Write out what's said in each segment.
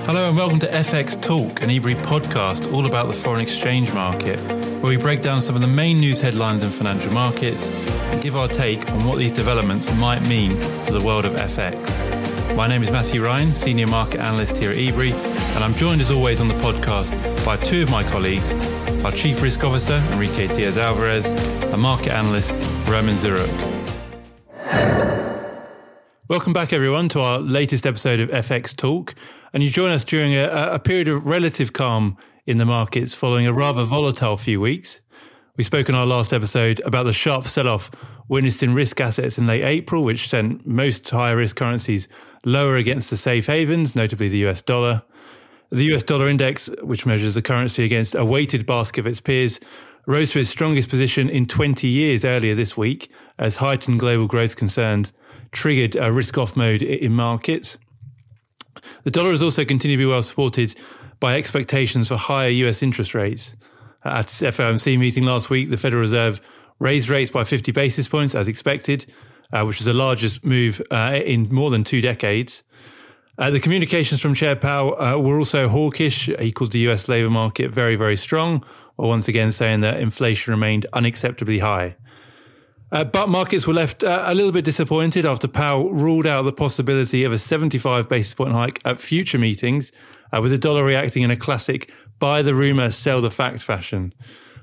Hello and welcome to FX Talk, an Ebury podcast all about the foreign exchange market, where we break down some of the main news headlines in financial markets and give our take on what these developments might mean for the world of FX. My name is Matthew Ryan, Senior Market Analyst here at Ebury, and I'm joined as always on the podcast by two of my colleagues, our Chief Risk Officer, Enrique Diaz Alvarez, and Market Analyst, Roman Ziruk. Welcome back, everyone, to our latest episode of FX Talk. And you join us during a, a, period of relative calm in the markets following a rather volatile few weeks. We spoke in our last episode about the sharp sell off witnessed in risk assets in late April, which sent most higher risk currencies lower against the safe havens, notably the US dollar. The US dollar index, which measures the currency against a weighted basket of its peers, rose to its strongest position in 20 years earlier this week as heightened global growth concerns triggered a risk off mode in markets. The dollar has also continued to be well supported by expectations for higher US interest rates. At its FOMC meeting last week, the Federal Reserve raised rates by 50 basis points as expected, uh, which was the largest move uh, in more than two decades. Uh, the communications from Chair Powell uh, were also hawkish. He called the US labour market very, very strong, while once again saying that inflation remained unacceptably high. Uh, but markets were left uh, a little bit disappointed after Powell ruled out the possibility of a 75 basis point hike at future meetings, uh, with the dollar reacting in a classic buy the rumour, sell the fact fashion.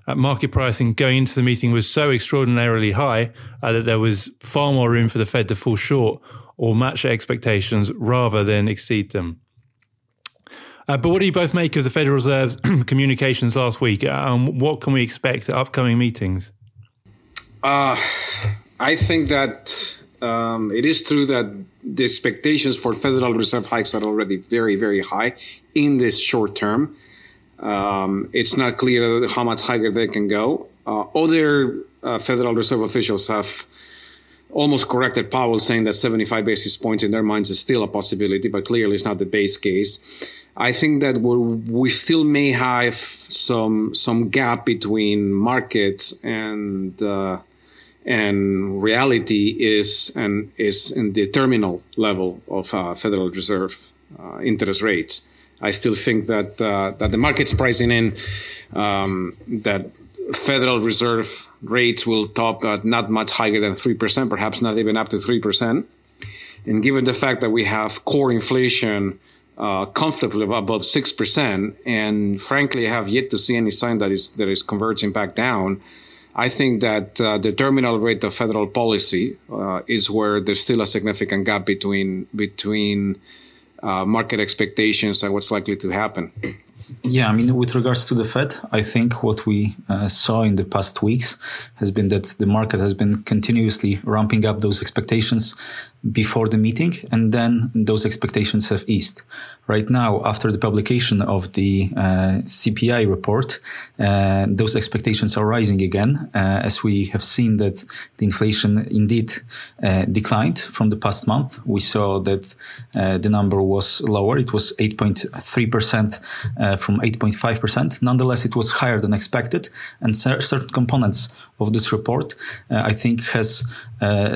Uh, market pricing going into the meeting was so extraordinarily high uh, that there was far more room for the Fed to fall short or match expectations rather than exceed them. Uh, but what do you both make of the Federal Reserve's communications last week? And what can we expect at upcoming meetings? Uh, I think that um, it is true that the expectations for Federal Reserve hikes are already very, very high in this short term. Um, it's not clear how much higher they can go. Uh, other uh, Federal Reserve officials have almost corrected Powell, saying that 75 basis points in their minds is still a possibility, but clearly it's not the base case. I think that we still may have some some gap between markets and uh, and reality is and is in the terminal level of uh, Federal Reserve uh, interest rates. I still think that uh, that the market's pricing in um, that Federal Reserve rates will top at not much higher than three percent, perhaps not even up to three percent. And given the fact that we have core inflation uh, comfortably above six percent, and frankly I have yet to see any sign that is that is converging back down, I think that uh, the terminal rate of federal policy uh, is where there's still a significant gap between between uh, market expectations and what's likely to happen. Yeah, I mean, with regards to the Fed, I think what we uh, saw in the past weeks has been that the market has been continuously ramping up those expectations before the meeting, and then those expectations have eased. Right now, after the publication of the uh, CPI report, uh, those expectations are rising again, uh, as we have seen that the inflation indeed uh, declined from the past month. We saw that uh, the number was lower; it was 8.3 percent uh, from 8.5%. Nonetheless, it was higher than expected, and certain components of this report, I think, has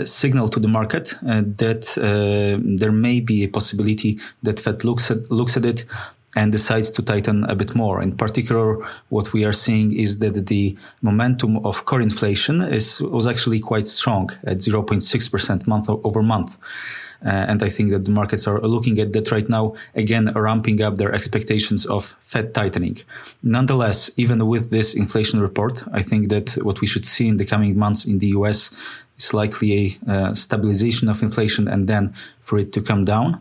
signaled to the market that uh, there may be a possibility that Fed looks at looks at it and decides to tighten a bit more. In particular, what we are seeing is that the momentum of core inflation is was actually quite strong at 0.6% month over month. Uh, and I think that the markets are looking at that right now, again, ramping up their expectations of Fed tightening. Nonetheless, even with this inflation report, I think that what we should see in the coming months in the US is likely a uh, stabilization of inflation and then for it to come down.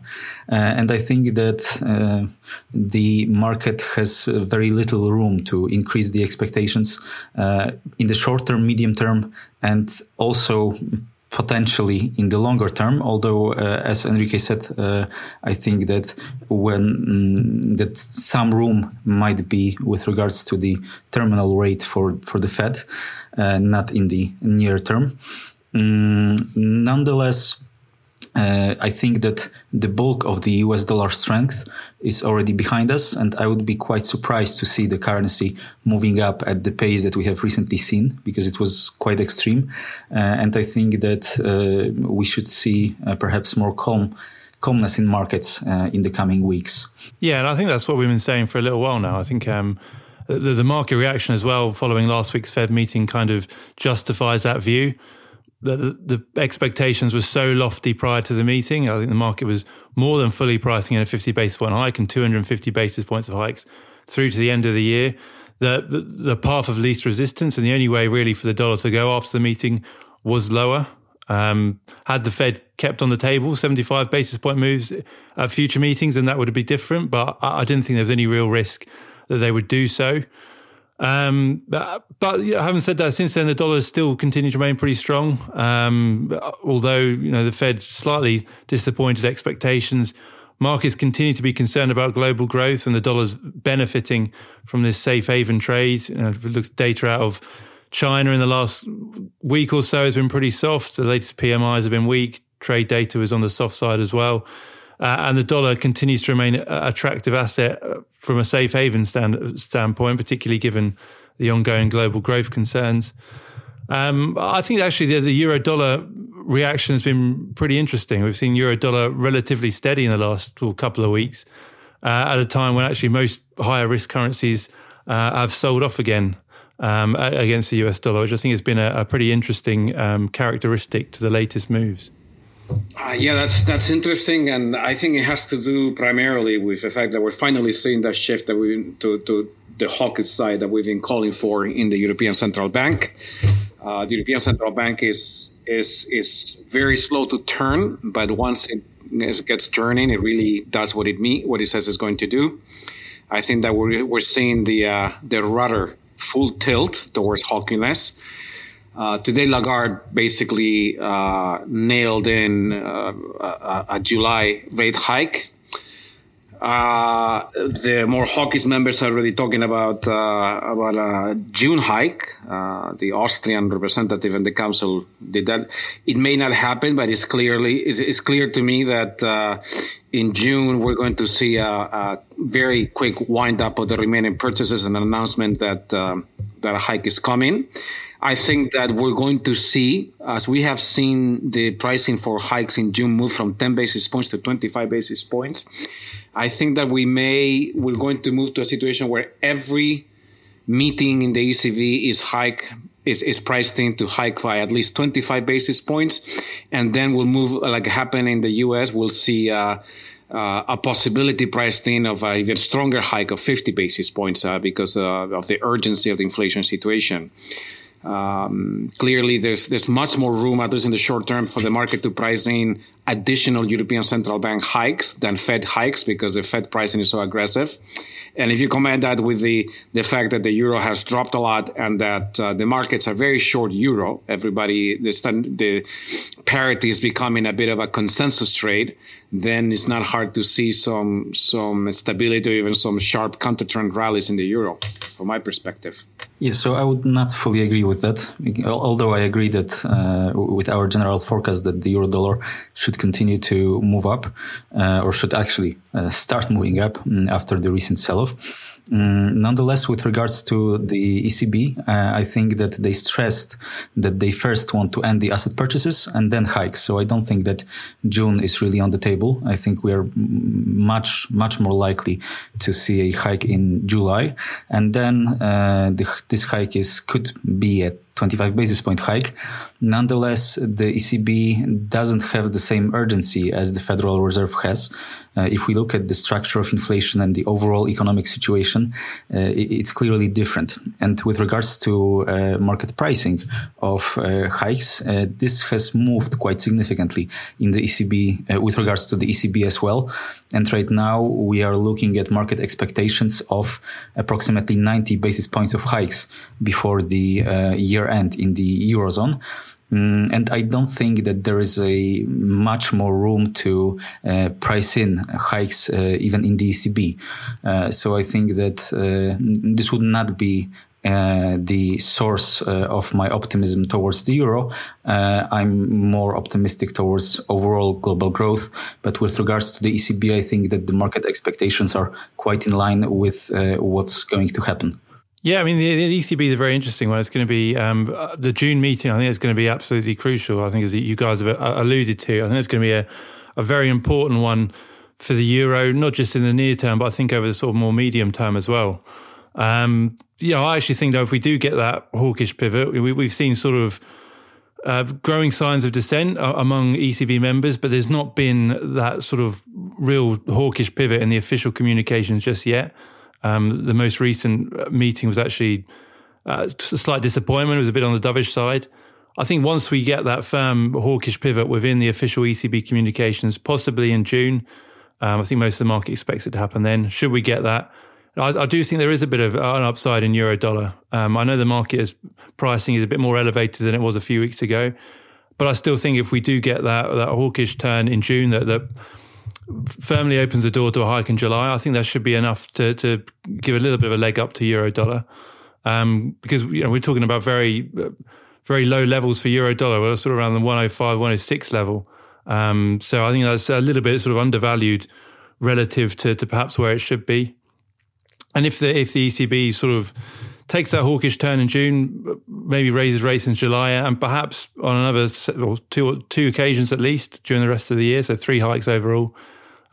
Uh, and I think that uh, the market has very little room to increase the expectations uh, in the short term, medium term, and also potentially in the longer term. Although, uh, as Enrique said, uh, I think that when mm, that some room might be with regards to the terminal rate for for the Fed, uh, not in the near term. Mm, nonetheless, uh, I think that the bulk of the US dollar strength is already behind us, and I would be quite surprised to see the currency moving up at the pace that we have recently seen because it was quite extreme. Uh, and I think that uh, we should see uh, perhaps more calm calmness in markets uh, in the coming weeks. Yeah, and I think that's what we've been saying for a little while now. I think um, there's a market reaction as well following last week's Fed meeting, kind of justifies that view. The, the, expectations were so lofty prior to the meeting. I think the market was more than fully pricing in a 50 basis point hike and 250 basis points of hikes through to the end of the year. The, the, the path of least resistance and the only way really for the dollar to go after the meeting was lower. Um, had the Fed kept on the table 75 basis point moves at future meetings, then that would be different. But I, I didn't think there was any real risk that they would do so. Um, but, but having said that, since then the dollar still continued to remain pretty strong. Um, although you know the Fed slightly disappointed expectations, markets continue to be concerned about global growth, and the dollar's benefiting from this safe haven trade. You know, if we look at data out of China in the last week or so has been pretty soft. The latest PMIs have been weak. Trade data was on the soft side as well. Uh, and the dollar continues to remain an attractive asset uh, from a safe haven stand, standpoint, particularly given the ongoing global growth concerns. Um, I think actually the, the, euro dollar reaction has been pretty interesting. We've seen euro dollar relatively steady in the last well, couple of weeks uh, at a time when actually most higher risk currencies uh, have sold off again um, against the US dollar, which I think has been a, a pretty interesting um, characteristic to the latest moves. Uh, yeah, that's that's interesting, and I think it has to do primarily with the fact that we're finally seeing that shift that we to, to the hawkish side that we've been calling for in the European Central Bank. Uh, the European Central Bank is is is very slow to turn, but once it gets turning, it really does what it mean what it says it's going to do. I think that we're we're seeing the uh, the rudder full tilt towards hawkiness. Uh, today, Lagarde basically uh, nailed in uh, a, a, July rate hike. Uh, the more hawkish members are already talking about uh, about a June hike. The Austrian representative in the council did that. It may not happen, but it's clearly it's, it's clear to me that in June we're going to see a, a, very quick wind up of the remaining purchases and an announcement that that a hike is coming. I think that we're going to see, as we have seen the pricing for hikes in June move from 10 basis points to 25 basis points. I think that we may, we're going to move to a situation where every meeting in the ECB is hike is, is priced in to hike by at least 25 basis points. And then we'll move like happened in the US. We'll see, uh, uh, a possibility priced in of an even stronger hike of 50 basis points uh, because uh, of the urgency of the inflation situation. Um, clearly, there's there's much more room, at least in the short term, for the market to price in additional European Central Bank hikes than Fed hikes because the Fed pricing is so aggressive. And if you combine that with the the fact that the euro has dropped a lot and that uh, the markets are very short euro, everybody the the parity is becoming a bit of a consensus trade. Then it's not hard to see some some stability or even some sharp counter trend rallies in the euro, from my perspective. Yeah, so I would not fully agree with that. Although I agree that uh, with our general forecast that the euro dollar should continue to move up, uh, or should actually uh, start moving up mm, after the recent sell-off. Mm, nonetheless, with regards to the ECB, uh, I think that they stressed that they first want to end the asset purchases and then hike. So I don't think that June is really on the table. I think we are much, much more likely to see a hike in July, and then uh, the, this hike is could be at 25 basis point hike. Nonetheless, the ECB doesn't have the same urgency as the Federal Reserve has. Uh, if we look at the structure of inflation and the overall economic situation, uh, it's clearly different. And with regards to uh, market pricing of uh, hikes, uh, this has moved quite significantly in the ECB uh, with regards to the ECB as well. And right now, we are looking at market expectations of approximately 90 basis points of hikes before the year in the Eurozone. Mm, and I don't think that there is a much more room to uh, price in hikes uh, even in the ECB. Uh, so I think that uh, this would not be uh, the source uh, of my optimism towards the euro. Uh, I'm more optimistic towards overall global growth. But with regards to the ECB, I think that the market expectations are quite in line with what's going to happen. Yeah, I mean, the, the, ECB is a very interesting one. It's going to be um, the June meeting. I think it's going to be absolutely crucial. I think, as you guys have uh, alluded to, I think it's going to be a, a very important one for the euro, not just in the near term, but I think over the sort of more medium term as well. Um, you know, I actually think though if we do get that hawkish pivot, we, have seen sort of uh, growing signs of dissent uh, among ECB members, but there's not been that sort of real hawkish pivot in the official communications just yet. Um, the most recent uh, meeting was actually uh, a slight disappointment. It was a bit on the dovish side. I think once we get that firm hawkish pivot within the official ECB communications, possibly in June, um, I think most of the market expects it to happen then. Should we get that? I, I do think there is a bit of an upside in euro dollar. Um, I know the market is pricing is a bit more elevated than it was a few weeks ago, but I still think if we do get that that hawkish turn in June, that that firmly opens the door to a hike in July, I think that should be enough to to give a little bit of a leg up to euro dollar. Um, because you know we're talking about very very low levels for euro dollar. We're sort of around the 105, 106 level. Um, so I think that's a little bit sort of undervalued relative to, to perhaps where it should be. And if the if the ECB sort of takes that hawkish turn in June, maybe raises rates in July, and perhaps on another well, two two occasions at least during the rest of the year, so three hikes overall.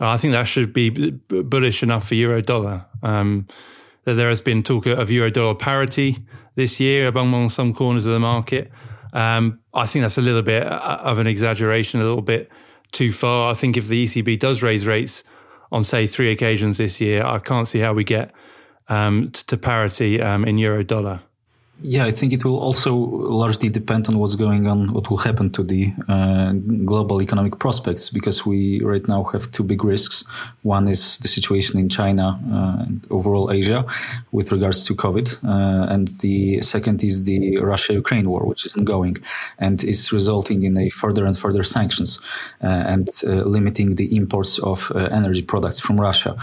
Uh, I think that should be bullish enough for euro dollar. Um, there has been talk of euro dollar parity this year among some corners of the market. Um, I think that's a little bit uh, of an exaggeration, a little bit too far. I think if the ECB does raise rates on, say, three occasions this year, I can't see how we get um, to parity um, in euro dollar. Yeah, I think it will also largely depend on what's going on, what will happen to the uh, global economic prospects, because we right now have two big risks. One is the situation in China uh, and overall Asia with regards to COVID, uh, and the second is the Russia-Ukraine war, which is ongoing and is resulting in a further and further sanctions uh, and uh, limiting the imports of uh, energy products from Russia.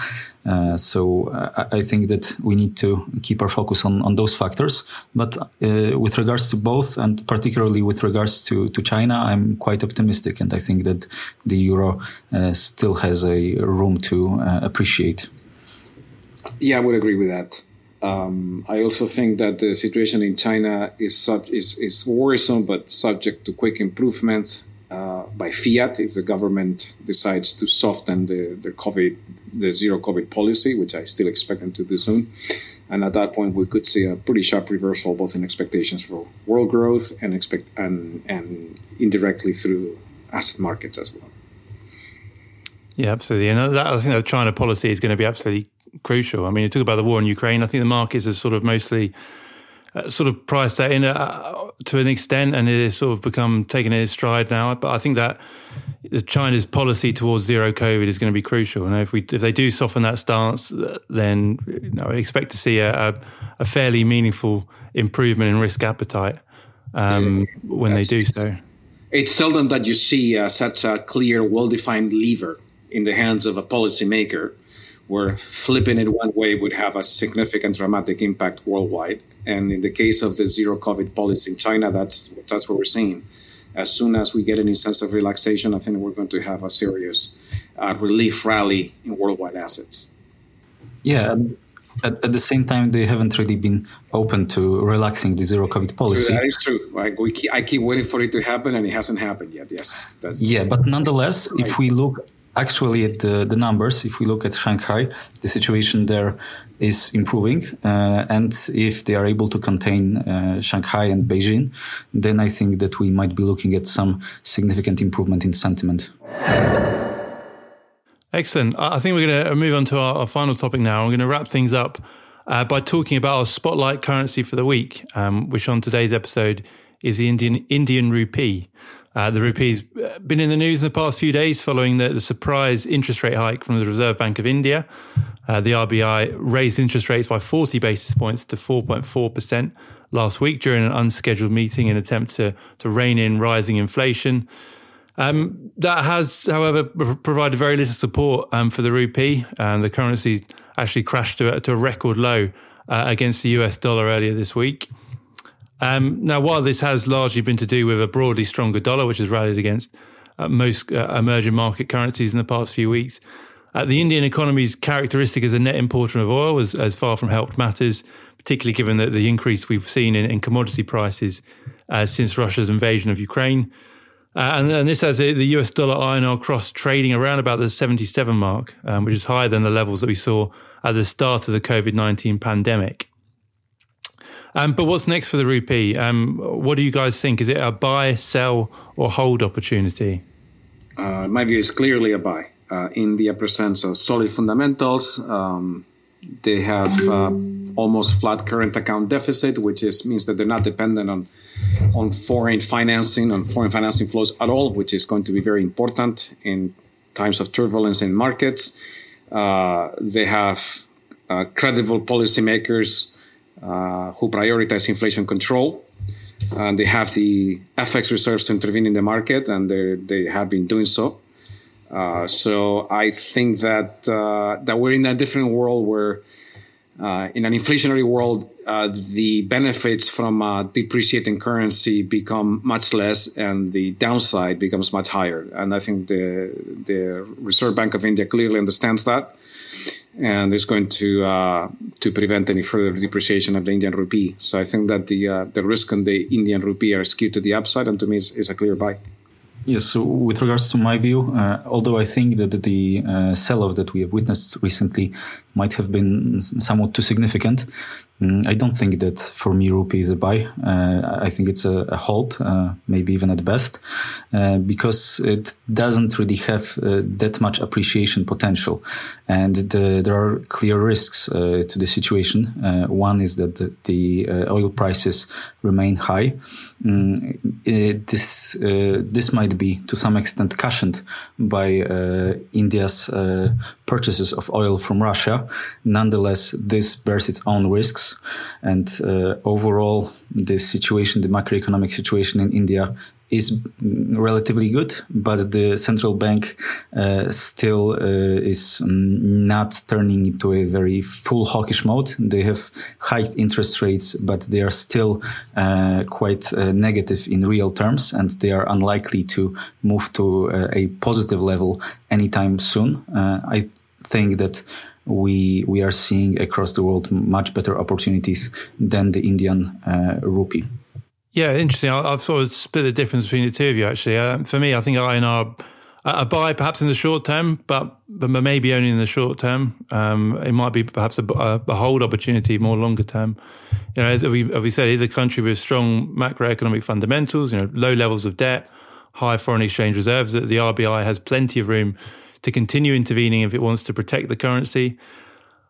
Uh, so I, I, think that we need to keep our focus on, on those factors. But uh, with regards to both, and particularly with regards to, to China, I'm quite optimistic, and I think that the euro uh, still has a room to uh, appreciate. Yeah, I would agree with that. Um, I also think that the situation in China is sub- is is worrisome, but subject to quick improvement uh, by fiat if the government decides to soften the, the COVID the zero COVID policy, which I still expect them to do soon. And at that point, we could see a pretty sharp reversal, both in expectations for world growth and expect and and indirectly through asset markets as well. Yeah, absolutely. And that, I think the China policy is going to be absolutely crucial. I mean, you talk about the war in Ukraine. I think the markets are sort of mostly sort of priced that in uh, to an extent, and it has sort of become taken in its stride now. But I think that China's policy towards zero COVID is going to be crucial. And if we if they do soften that stance, then you know, I expect to see a, a, a, fairly meaningful improvement in risk appetite um, yeah, when they do so. It's seldom that you see uh, such a clear, well-defined lever in the hands of a policymaker, where flipping it one way would have a significant, dramatic impact worldwide. And in the case of the zero COVID policy in China, that's that's what we're seeing as soon as we get any sense of relaxation, I think we're going to have a serious uh, relief rally in worldwide assets. Yeah. At, at, the same time, they haven't really been open to relaxing the zero COVID policy. True, that is true. I, keep, I keep waiting for it to happen, and it hasn't happened yet. Yes. yeah, but nonetheless, right. if we look actually at the, the numbers, if we look at Shanghai, the situation there is improving. Uh, and if they are able to contain uh, Shanghai and Beijing, then I think that we might be looking at some significant improvement in sentiment. Excellent. I think we're going to move on to our, our final topic now. I'm going to wrap things up uh, by talking about our spotlight currency for the week, um, which on today's episode is the Indian Indian rupee. Uh, the rupee's been in the news in the past few days following the, the surprise interest rate hike from the Reserve Bank of India. Uh, the RBI raised interest rates by 40 basis points to 4.4% last week during an unscheduled meeting in an attempt to, to rein in rising inflation. Um, that has, however, provided very little support um, for the rupee, and the currency actually crashed to, to a record low uh, against the US dollar earlier this week. Um, now, while this has largely been to do with a broadly stronger dollar, which has rallied against uh, most uh, emerging market currencies in the past few weeks, uh, the Indian economy's characteristic as a net importer of oil has, has far from helped matters, particularly given that the increase we've seen in, in commodity prices uh, since Russia's invasion of Ukraine. Uh, and, and, this has the US dollar INR cross trading around about the 77 mark, um, which is higher than the levels that we saw at the start of the COVID 19 pandemic. Um, but what's next for the rupee? Um, what do you guys think? Is it a buy, sell, or hold opportunity? Uh, my view is clearly a buy. Uh, India presents a solid fundamentals. Um, they have uh, almost flat current account deficit, which is means that they're not dependent on on foreign financing, on foreign financing flows at all, which is going to be very important in times of turbulence in markets. Uh, they have uh, credible policymakers uh, who prioritize inflation control. And they have the FX reserves to intervene in the market, and they have been doing so. Uh, so I think that uh, that we're in a different world where, uh, in an inflationary world, the benefits from a depreciating currency become much less, and the downside becomes much higher. And I think the the Reserve Bank of India clearly understands that, and is going to uh, to prevent any further depreciation of the Indian rupee. So I think that the uh, the risk on the Indian rupee are skewed to the upside, and to me is, is a clear buy. Yes, so with regards to my view, uh, although I think that the uh, sell off that we have witnessed recently might have been somewhat too significant, I don't think that for me rupee is a buy. Uh, I think it's a, a hold, uh, maybe even at best, uh, because it doesn't really have uh, that much appreciation potential, and the, there are clear risks uh, to the situation. Uh, one is that the, the oil prices remain high. Mm, it, this this might be to some extent cushioned by India's purchases of oil from Russia. Nonetheless, this bears its own risks. And uh, overall, the situation, the macroeconomic situation in India is relatively good, but the central bank uh, still uh, is not turning into a very full hawkish mode. They have hiked interest rates, but they are still uh, quite uh, negative in real terms, and they are unlikely to move to uh, a positive level anytime soon. I think that we we are seeing across the world much better opportunities than the Indian uh, rupee. Yeah, interesting. I, have sort of split the difference between the two of you. Actually, uh, for me, I think INR a buy perhaps in the short term, but but maybe only in the short term. Um, it might be perhaps a, a, hold opportunity more longer term. You know, as we, as we said, it's a country with strong macroeconomic fundamentals. You know, low levels of debt, high foreign exchange reserves. The RBI has plenty of room to continue intervening if it wants to protect the currency.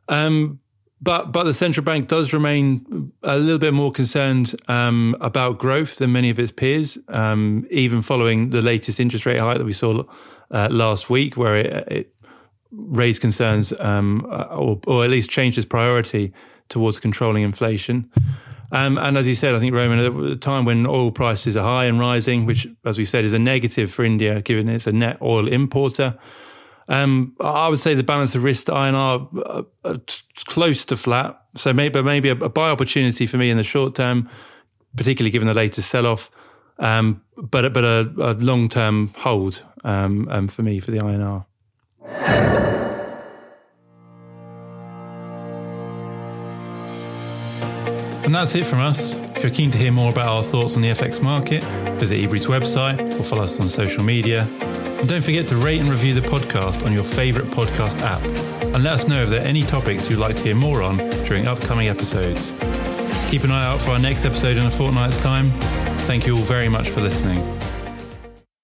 Um, but but the central bank does remain a little bit more concerned um, about growth than many of its peers, um, even following the latest interest rate hike that we saw uh, last week, where it, it raised concerns um, or, or, at least changed its priority towards controlling inflation. Um, and as you said, I think Roman, at a time when oil prices are high and rising, which, as we said, is a negative for India, given it's a net oil importer. Um, I would say the balance of risk to INR are, are close to flat. So maybe maybe a, a, buy opportunity for me in the short term, particularly given the latest sell off. Um, but but a, a long term hold um, um, for me for the INR. And that's it from us. If you're keen to hear more about our thoughts on the FX market, visit Ebury's website or follow us on social media. And don't forget to rate and review the podcast on your favourite podcast app. And let us know if there are any topics you'd like to hear more on during upcoming episodes. Keep an eye out for our next episode in a fortnight's time. Thank you all very much for listening.